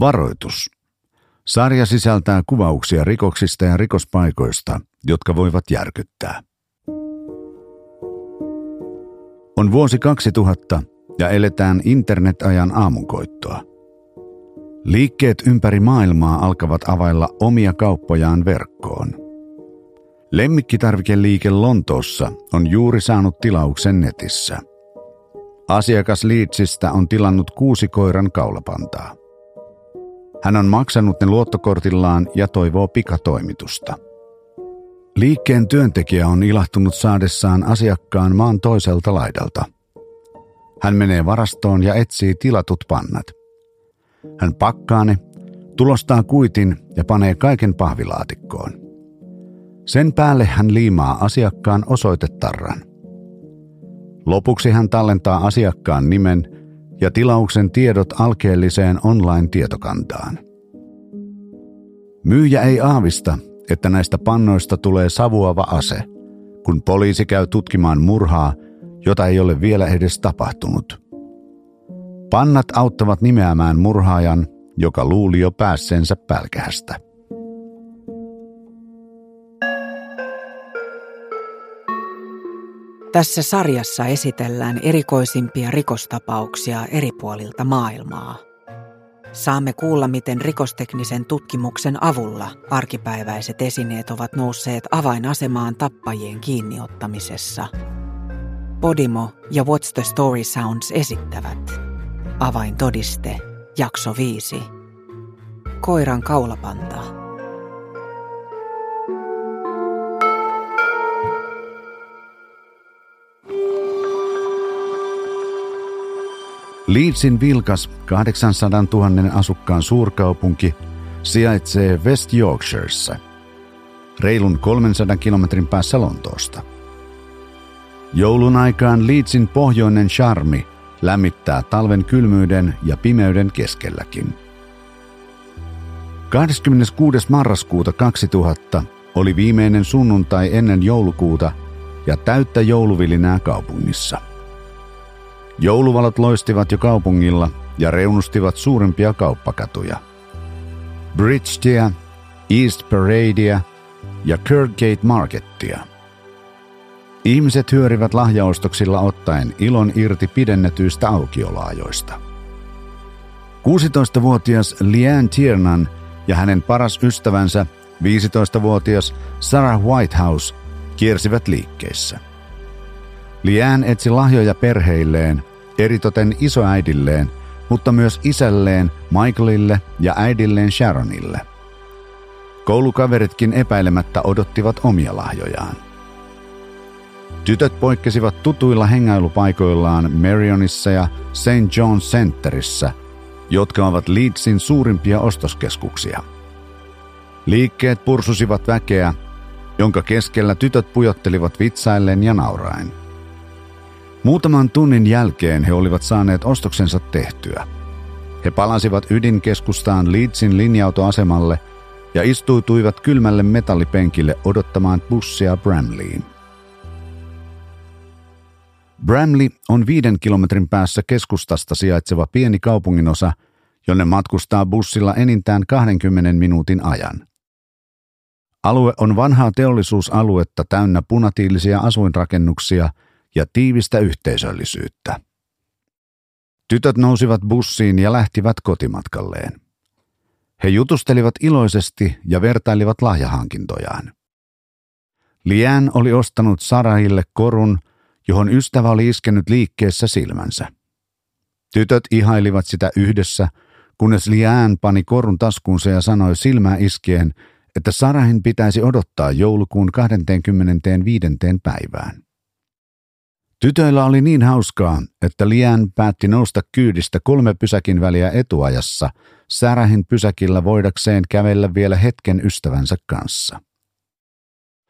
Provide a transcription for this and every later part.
Varoitus. Sarja sisältää kuvauksia rikoksista ja rikospaikoista, jotka voivat järkyttää. On vuosi 2000 ja eletään internetajan aamunkoittoa. Liikkeet ympäri maailmaa alkavat availla omia kauppojaan verkkoon. Lemmikkitarvikeliike Lontoossa on juuri saanut tilauksen netissä. Asiakas Leedsistä on tilannut kuusi koiran kaulapantaa. Hän on maksanut ne luottokortillaan ja toivoo pikatoimitusta. Liikkeen työntekijä on ilahtunut saadessaan asiakkaan maan toiselta laidalta. Hän menee varastoon ja etsii tilatut pannat. Hän pakkaa ne, tulostaa kuitin ja panee kaiken pahvilaatikkoon. Sen päälle hän liimaa asiakkaan osoitetarran. Lopuksi hän tallentaa asiakkaan nimen – ja tilauksen tiedot alkeelliseen online-tietokantaan. Myyjä ei aavista, että näistä pannoista tulee savuava ase, kun poliisi käy tutkimaan murhaa, jota ei ole vielä edes tapahtunut. Pannat auttavat nimeämään murhaajan, joka luuli jo päässeensä pälkähästä. Tässä sarjassa esitellään erikoisimpia rikostapauksia eri puolilta maailmaa. Saamme kuulla, miten rikosteknisen tutkimuksen avulla arkipäiväiset esineet ovat nousseet avainasemaan tappajien kiinniottamisessa. Podimo ja What's the Story Sounds esittävät Avaintodiste, jakso 5. Koiran kaulapantaa. Leedsin vilkas 800 000 asukkaan suurkaupunki sijaitsee West Yorkshireissa, reilun 300 kilometrin päässä Lontoosta. Joulun aikaan Leedsin pohjoinen charmi lämmittää talven kylmyyden ja pimeyden keskelläkin. 26. marraskuuta 2000 oli viimeinen sunnuntai ennen joulukuuta ja täyttä jouluvilinää kaupungissa – Jouluvalot loistivat jo kaupungilla ja reunustivat suurempia kauppakatuja. Bridgetia, East Paradea ja Kirkgate Markettia. Ihmiset hyörivät lahjaostoksilla ottaen ilon irti pidennetyistä aukiolaajoista. 16-vuotias Leanne Tiernan ja hänen paras ystävänsä, 15-vuotias Sarah Whitehouse, kiersivät liikkeissä. Leanne etsi lahjoja perheilleen eritoten isoäidilleen, mutta myös isälleen Michaelille ja äidilleen Sharonille. Koulukaveritkin epäilemättä odottivat omia lahjojaan. Tytöt poikkesivat tutuilla hengailupaikoillaan Marionissa ja St. John Centerissä, jotka ovat Leedsin suurimpia ostoskeskuksia. Liikkeet pursusivat väkeä, jonka keskellä tytöt pujottelivat vitsaillen ja nauraen. Muutaman tunnin jälkeen he olivat saaneet ostoksensa tehtyä. He palasivat ydinkeskustaan Leedsin linja-autoasemalle ja istuutuivat kylmälle metallipenkille odottamaan bussia Bramleyin. Bramley on viiden kilometrin päässä keskustasta sijaitseva pieni kaupunginosa, jonne matkustaa bussilla enintään 20 minuutin ajan. Alue on vanhaa teollisuusaluetta täynnä punatiilisia asuinrakennuksia – ja tiivistä yhteisöllisyyttä. Tytöt nousivat bussiin ja lähtivät kotimatkalleen. He jutustelivat iloisesti ja vertailivat lahjahankintojaan. Lian oli ostanut Sarahille korun, johon ystävä oli iskenyt liikkeessä silmänsä. Tytöt ihailivat sitä yhdessä, kunnes Lian pani korun taskuunsa ja sanoi silmää iskien, että Sarahin pitäisi odottaa joulukuun 25. päivään. Tytöillä oli niin hauskaa, että Lian päätti nousta kyydistä kolme pysäkin väliä etuajassa Särähin pysäkillä voidakseen kävellä vielä hetken ystävänsä kanssa.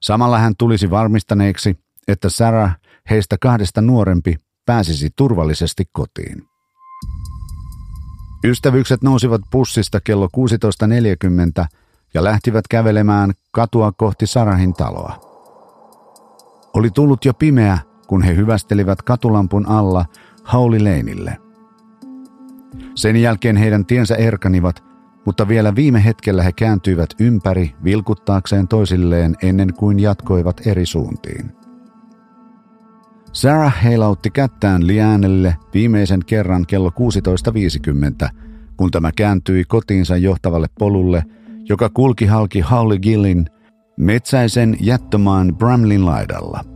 Samalla hän tulisi varmistaneeksi, että Sarah, heistä kahdesta nuorempi, pääsisi turvallisesti kotiin. Ystävykset nousivat pussista kello 16.40 ja lähtivät kävelemään katua kohti Sarahin taloa. Oli tullut jo pimeä kun he hyvästelivät katulampun alla Howley Laneille. Sen jälkeen heidän tiensä erkanivat mutta vielä viime hetkellä he kääntyivät ympäri vilkuttaakseen toisilleen ennen kuin jatkoivat eri suuntiin. Sarah heilautti kättään Lianelle viimeisen kerran kello 16.50, kun tämä kääntyi kotiinsa johtavalle polulle, joka kulki halki Holly Gillin metsäisen jättömaan Bramlin laidalla.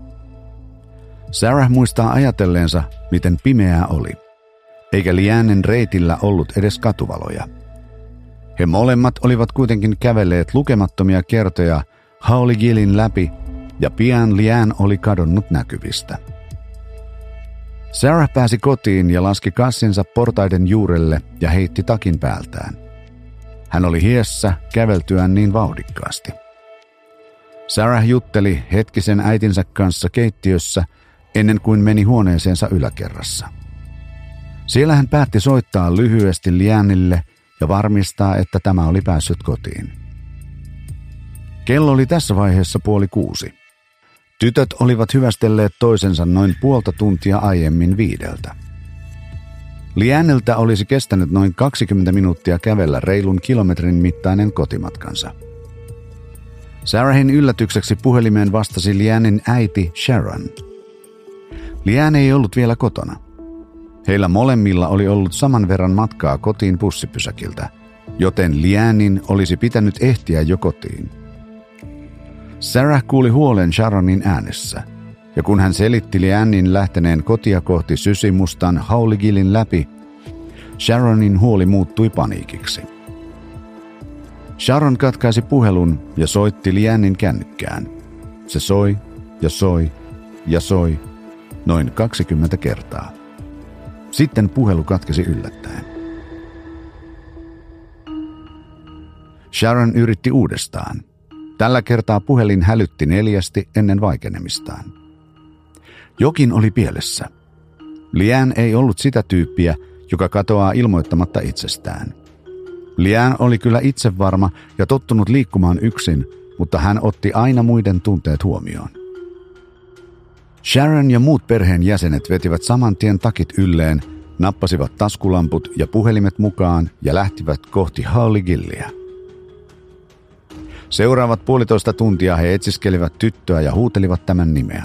Sarah muistaa ajatelleensa, miten pimeää oli, eikä Lianen reitillä ollut edes katuvaloja. He molemmat olivat kuitenkin kävelleet lukemattomia kertoja Holly Gillin läpi ja pian Lian oli kadonnut näkyvistä. Sarah pääsi kotiin ja laski kassinsa portaiden juurelle ja heitti takin päältään. Hän oli hiessä käveltyään niin vauhdikkaasti. Sarah jutteli hetkisen äitinsä kanssa keittiössä ennen kuin meni huoneeseensa yläkerrassa. Siellä hän päätti soittaa lyhyesti Lianille ja varmistaa, että tämä oli päässyt kotiin. Kello oli tässä vaiheessa puoli kuusi. Tytöt olivat hyvästelleet toisensa noin puolta tuntia aiemmin viideltä. Liäneltä olisi kestänyt noin 20 minuuttia kävellä reilun kilometrin mittainen kotimatkansa. Sarahin yllätykseksi puhelimeen vastasi Lianin äiti Sharon. Lian ei ollut vielä kotona. Heillä molemmilla oli ollut saman verran matkaa kotiin bussipysäkiltä, joten Lianin olisi pitänyt ehtiä jo kotiin – Sarah kuuli huolen Sharonin äänessä, ja kun hän selitti Liannin lähteneen kotia kohti sysimustan Hauligilin läpi, Sharonin huoli muuttui paniikiksi. Sharon katkaisi puhelun ja soitti Liannin kännykkään. Se soi ja soi ja soi noin 20 kertaa. Sitten puhelu katkesi yllättäen. Sharon yritti uudestaan, Tällä kertaa puhelin hälytti neljästi ennen vaikenemistaan. Jokin oli pielessä. Lian ei ollut sitä tyyppiä, joka katoaa ilmoittamatta itsestään. Lian oli kyllä itsevarma ja tottunut liikkumaan yksin, mutta hän otti aina muiden tunteet huomioon. Sharon ja muut perheen jäsenet vetivät saman tien takit ylleen, nappasivat taskulamput ja puhelimet mukaan ja lähtivät kohti Holly Gilliä. Seuraavat puolitoista tuntia he etsiskelivät tyttöä ja huutelivat tämän nimeä.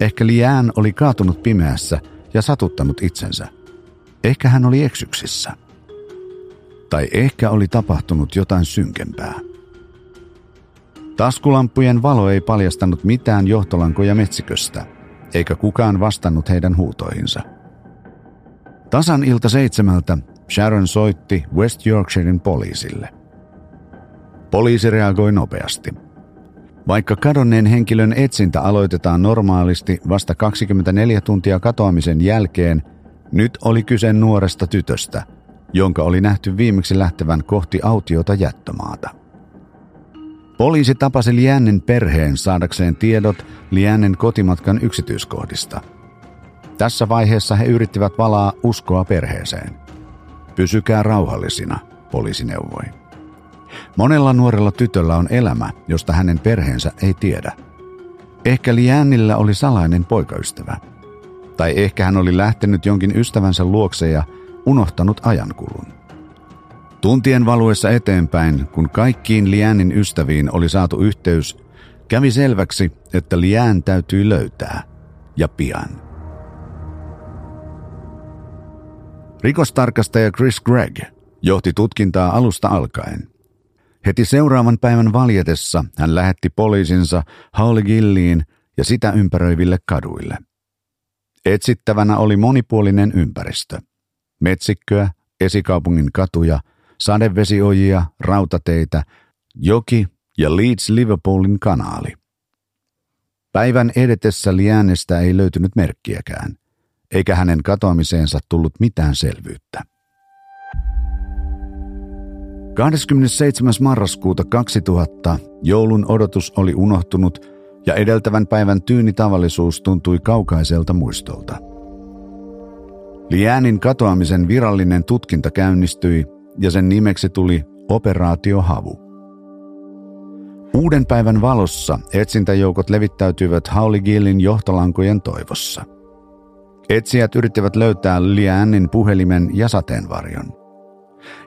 Ehkä Liään oli kaatunut pimeässä ja satuttanut itsensä. Ehkä hän oli eksyksissä. Tai ehkä oli tapahtunut jotain synkempää. Taskulampujen valo ei paljastanut mitään johtolankoja metsiköstä, eikä kukaan vastannut heidän huutoihinsa. Tasan ilta seitsemältä Sharon soitti West Yorkshirein poliisille – Poliisi reagoi nopeasti. Vaikka kadonneen henkilön etsintä aloitetaan normaalisti vasta 24 tuntia katoamisen jälkeen, nyt oli kyse nuoresta tytöstä, jonka oli nähty viimeksi lähtevän kohti autiota jättömaata. Poliisi tapasi Liännen perheen saadakseen tiedot Liännen kotimatkan yksityiskohdista. Tässä vaiheessa he yrittivät valaa uskoa perheeseen. Pysykää rauhallisina, poliisi neuvoi. Monella nuorella tytöllä on elämä, josta hänen perheensä ei tiedä. Ehkä Liännillä oli salainen poikaystävä. Tai ehkä hän oli lähtenyt jonkin ystävänsä luokse ja unohtanut ajankulun. Tuntien valuessa eteenpäin, kun kaikkiin Liänin ystäviin oli saatu yhteys, kävi selväksi, että Liän täytyy löytää. Ja pian. Rikostarkastaja Chris Gregg johti tutkintaa alusta alkaen. Heti seuraavan päivän valjetessa hän lähetti poliisinsa Gilliin ja sitä ympäröiville kaduille. Etsittävänä oli monipuolinen ympäristö. Metsikköä, esikaupungin katuja, sadevesioijia, rautateitä, joki ja Leeds Liverpoolin kanaali. Päivän edetessä Liänestä ei löytynyt merkkiäkään, eikä hänen katoamiseensa tullut mitään selvyyttä. 27. marraskuuta 2000 joulun odotus oli unohtunut ja edeltävän päivän tyyni tavallisuus tuntui kaukaiselta muistolta. Liänin katoamisen virallinen tutkinta käynnistyi ja sen nimeksi tuli Operaatio Havu. Uuden päivän valossa etsintäjoukot levittäytyivät Hauli Gillin johtolankojen toivossa. Etsijät yrittivät löytää Lianin puhelimen ja sateenvarjon –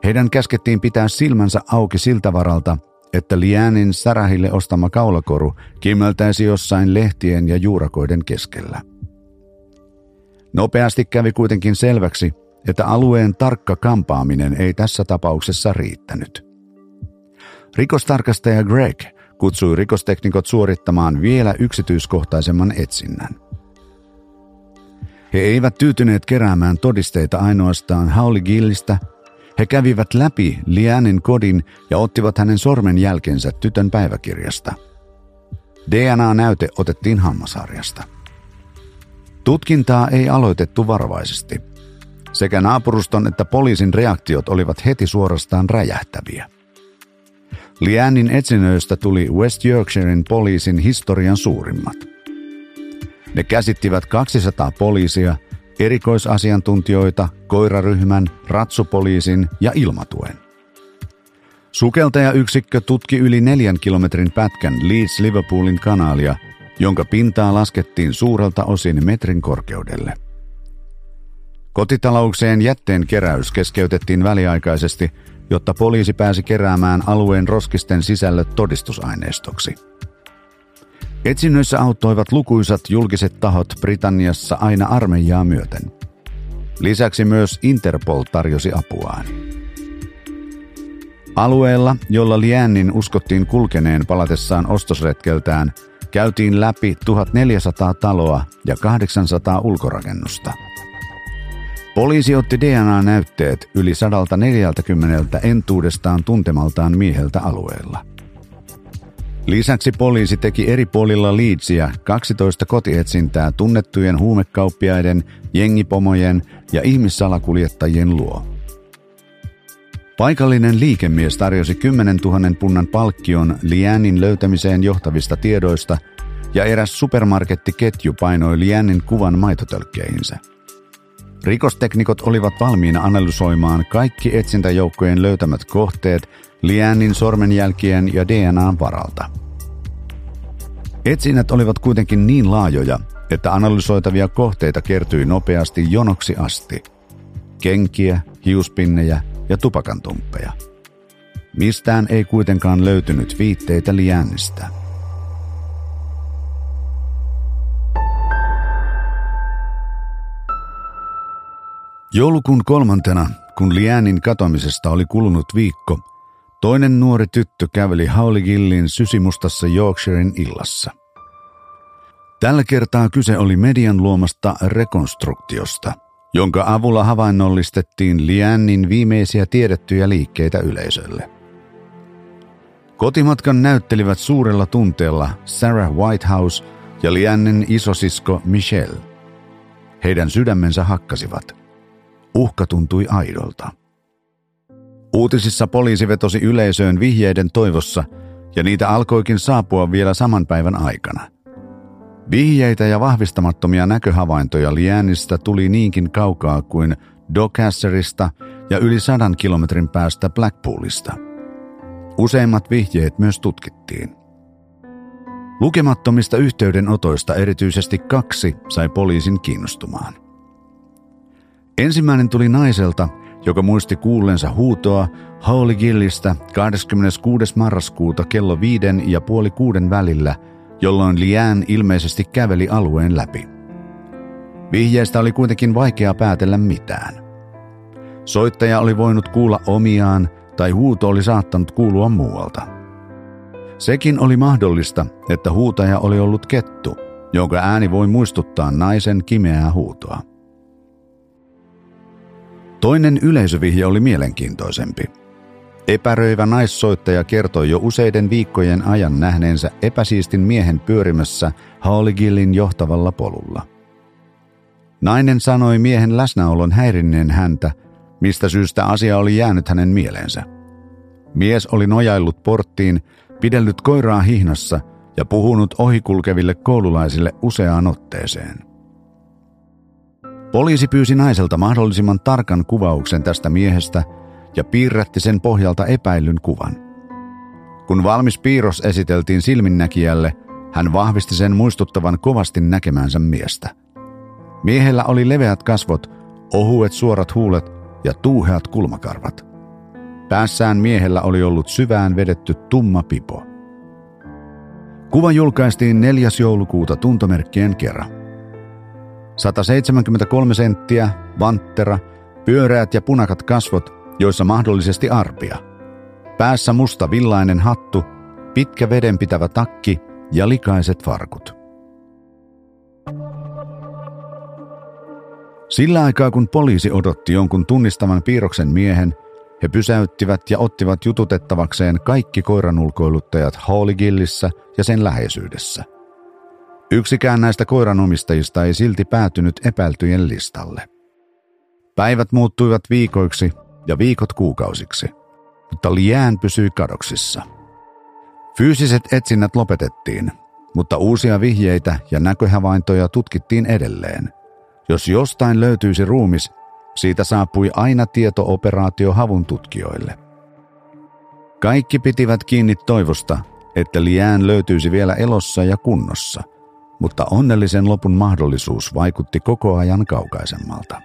Heidän käskettiin pitää silmänsä auki siltä varalta, että Lianin särähille ostama kaulakoru kimmeltäisi jossain lehtien ja juurakoiden keskellä. Nopeasti kävi kuitenkin selväksi, että alueen tarkka kampaaminen ei tässä tapauksessa riittänyt. Rikostarkastaja Greg kutsui rikosteknikot suorittamaan vielä yksityiskohtaisemman etsinnän. He eivät tyytyneet keräämään todisteita ainoastaan Hauli Gillistä, he kävivät läpi Lianin kodin ja ottivat hänen sormenjälkensä tytön päiväkirjasta. DNA-näyte otettiin hammasarjasta. Tutkintaa ei aloitettu varovaisesti. Sekä naapuruston että poliisin reaktiot olivat heti suorastaan räjähtäviä. Lianin etsinnöistä tuli West Yorkshirein poliisin historian suurimmat. Ne käsittivät 200 poliisia, erikoisasiantuntijoita, koiraryhmän, ratsupoliisin ja ilmatuen. Sukeltajayksikkö tutki yli neljän kilometrin pätkän Leeds-Liverpoolin kanaalia, jonka pintaa laskettiin suurelta osin metrin korkeudelle. Kotitaloukseen jätteen keräys keskeytettiin väliaikaisesti – jotta poliisi pääsi keräämään alueen roskisten sisällöt todistusaineistoksi. Etsinnöissä auttoivat lukuisat julkiset tahot Britanniassa aina armeijaa myöten. Lisäksi myös Interpol tarjosi apuaan. Alueella, jolla Liannin uskottiin kulkeneen palatessaan ostosretkeltään, käytiin läpi 1400 taloa ja 800 ulkorakennusta – Poliisi otti DNA-näytteet yli 140 entuudestaan tuntemaltaan mieheltä alueella. Lisäksi poliisi teki eri puolilla Leedsiä 12 kotietsintää tunnettujen huumekauppiaiden, jengipomojen ja ihmissalakuljettajien luo. Paikallinen liikemies tarjosi 10 000 punnan palkkion Lianin löytämiseen johtavista tiedoista ja eräs supermarkettiketju painoi Lianin kuvan maitotölkkeihinsä. Rikosteknikot olivat valmiina analysoimaan kaikki etsintäjoukkojen löytämät kohteet Lianin sormenjälkien ja DNAn varalta. Etsinnät olivat kuitenkin niin laajoja, että analysoitavia kohteita kertyi nopeasti jonoksi asti. Kenkiä, hiuspinnejä ja tupakantumppeja. Mistään ei kuitenkaan löytynyt viitteitä Lianista. Joulukuun kolmantena, kun Lianin katoamisesta oli kulunut viikko, toinen nuori tyttö käveli Hauligillin sysimustassa Yorkshirein illassa. Tällä kertaa kyse oli median luomasta rekonstruktiosta, jonka avulla havainnollistettiin Lianin viimeisiä tiedettyjä liikkeitä yleisölle. Kotimatkan näyttelivät suurella tunteella Sarah Whitehouse ja Lianin isosisko Michelle. Heidän sydämensä hakkasivat – Uhka tuntui aidolta. Uutisissa poliisi vetosi yleisöön vihjeiden toivossa, ja niitä alkoikin saapua vielä saman päivän aikana. Vihjeitä ja vahvistamattomia näköhavaintoja Lianista tuli niinkin kaukaa kuin Docasserista ja yli sadan kilometrin päästä Blackpoolista. Useimmat vihjeet myös tutkittiin. Lukemattomista yhteydenotoista erityisesti kaksi sai poliisin kiinnostumaan. Ensimmäinen tuli naiselta, joka muisti kuullensa huutoa Holy Gillistä 26. marraskuuta kello viiden ja puoli kuuden välillä, jolloin Lian ilmeisesti käveli alueen läpi. Vihjeestä oli kuitenkin vaikea päätellä mitään. Soittaja oli voinut kuulla omiaan tai huuto oli saattanut kuulua muualta. Sekin oli mahdollista, että huutaja oli ollut kettu, jonka ääni voi muistuttaa naisen kimeää huutoa. Toinen yleisövihje oli mielenkiintoisempi. Epäröivä naissoittaja kertoi jo useiden viikkojen ajan nähneensä epäsiistin miehen pyörimässä Hauligillin johtavalla polulla. Nainen sanoi miehen läsnäolon häirinneen häntä, mistä syystä asia oli jäänyt hänen mieleensä. Mies oli nojaillut porttiin, pidellyt koiraa hihnassa ja puhunut ohikulkeville koululaisille useaan otteeseen. Poliisi pyysi naiselta mahdollisimman tarkan kuvauksen tästä miehestä ja piirrätti sen pohjalta epäillyn kuvan. Kun valmis piirros esiteltiin silminnäkijälle, hän vahvisti sen muistuttavan kovasti näkemänsä miestä. Miehellä oli leveät kasvot, ohuet suorat huulet ja tuuheat kulmakarvat. Päässään miehellä oli ollut syvään vedetty tumma pipo. Kuva julkaistiin 4. joulukuuta tuntomerkkien kerran. 173 senttiä, vanttera, pyöreät ja punakat kasvot, joissa mahdollisesti arpia. Päässä musta villainen hattu, pitkä vedenpitävä takki ja likaiset farkut. Sillä aikaa kun poliisi odotti jonkun tunnistavan piirroksen miehen, he pysäyttivät ja ottivat jututettavakseen kaikki koiranulkoiluttajat Haaligillissä ja sen läheisyydessä. Yksikään näistä koiranomistajista ei silti päätynyt epäiltyjen listalle. Päivät muuttuivat viikoiksi ja viikot kuukausiksi, mutta Liään pysyi kadoksissa. Fyysiset etsinnät lopetettiin, mutta uusia vihjeitä ja näköhavaintoja tutkittiin edelleen. Jos jostain löytyisi ruumis, siitä saapui aina tieto operaatio havun tutkijoille. Kaikki pitivät kiinni toivosta, että Liään löytyisi vielä elossa ja kunnossa, mutta onnellisen lopun mahdollisuus vaikutti koko ajan kaukaisemmalta.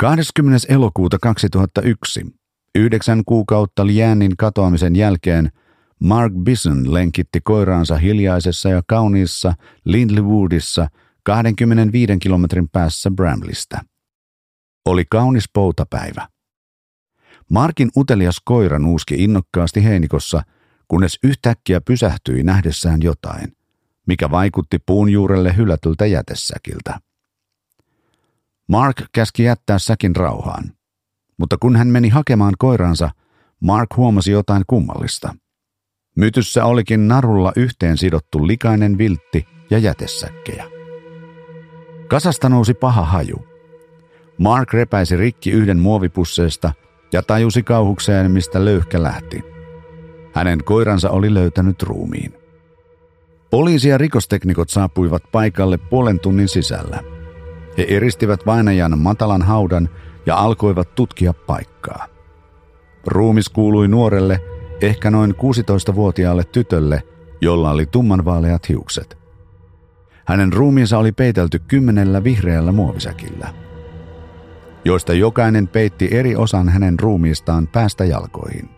20. elokuuta 2001, yhdeksän kuukautta Lianin katoamisen jälkeen, Mark Bison lenkitti koiraansa hiljaisessa ja kauniissa Lindleywoodissa 25 kilometrin päässä Bramlista. Oli kaunis poutapäivä. Markin utelias koira nuuski innokkaasti heinikossa, kunnes yhtäkkiä pysähtyi nähdessään jotain, mikä vaikutti puun juurelle hylätyltä jätesäkiltä. Mark käski jättää säkin rauhaan. Mutta kun hän meni hakemaan koiransa, Mark huomasi jotain kummallista. Mytyssä olikin narulla yhteen sidottu likainen viltti ja jätesäkkejä. Kasasta nousi paha haju. Mark repäisi rikki yhden muovipusseesta ja tajusi kauhukseen, mistä löyhkä lähti. Hänen koiransa oli löytänyt ruumiin. Poliisi ja rikosteknikot saapuivat paikalle puolen tunnin sisällä – he eristivät vainajan matalan haudan ja alkoivat tutkia paikkaa. Ruumis kuului nuorelle, ehkä noin 16-vuotiaalle tytölle, jolla oli tummanvaaleat hiukset. Hänen ruumiinsa oli peitelty kymmenellä vihreällä muovisäkillä, joista jokainen peitti eri osan hänen ruumiistaan päästä jalkoihin.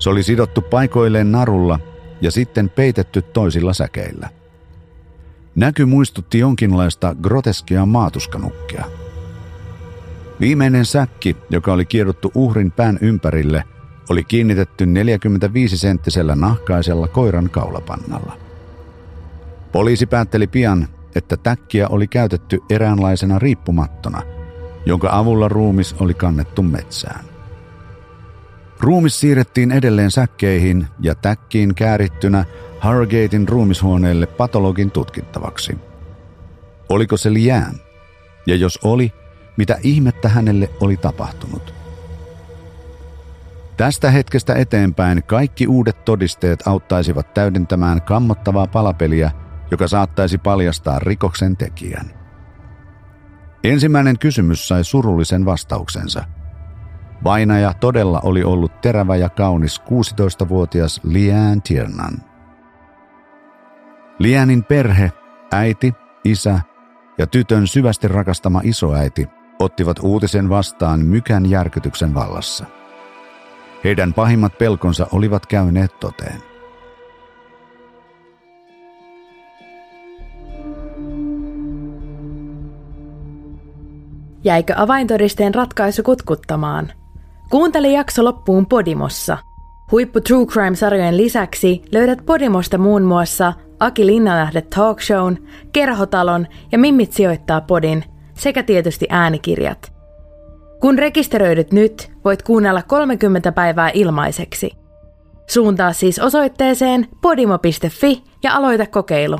Se oli sidottu paikoilleen narulla ja sitten peitetty toisilla säkeillä – Näky muistutti jonkinlaista groteskia maatuskanukkia. Viimeinen säkki, joka oli kiedottu uhrin pään ympärille, oli kiinnitetty 45-senttisellä nahkaisella koiran kaulapannalla. Poliisi päätteli pian, että täkkiä oli käytetty eräänlaisena riippumattona, jonka avulla ruumis oli kannettu metsään. Ruumis siirrettiin edelleen säkkeihin ja täkkiin käärittynä Harrogatein ruumishuoneelle patologin tutkittavaksi. Oliko se liään? Ja jos oli, mitä ihmettä hänelle oli tapahtunut? Tästä hetkestä eteenpäin kaikki uudet todisteet auttaisivat täydentämään kammottavaa palapeliä, joka saattaisi paljastaa rikoksen tekijän. Ensimmäinen kysymys sai surullisen vastauksensa. Vainaja todella oli ollut terävä ja kaunis 16-vuotias Lian Tiernan. Lienin perhe, äiti, isä ja tytön syvästi rakastama isoäiti ottivat uutisen vastaan mykän järkytyksen vallassa. Heidän pahimmat pelkonsa olivat käyneet toteen. Jäikö avaintodisteen ratkaisu kutkuttamaan? Kuuntele jakso loppuun Podimossa. Huippu True Crime-sarjojen lisäksi löydät Podimosta muun muassa Aki Linnanlähde Talk Shown, Kerhotalon ja Mimmit sijoittaa podin sekä tietysti äänikirjat. Kun rekisteröidyt nyt, voit kuunnella 30 päivää ilmaiseksi. Suuntaa siis osoitteeseen podimo.fi ja aloita kokeilu.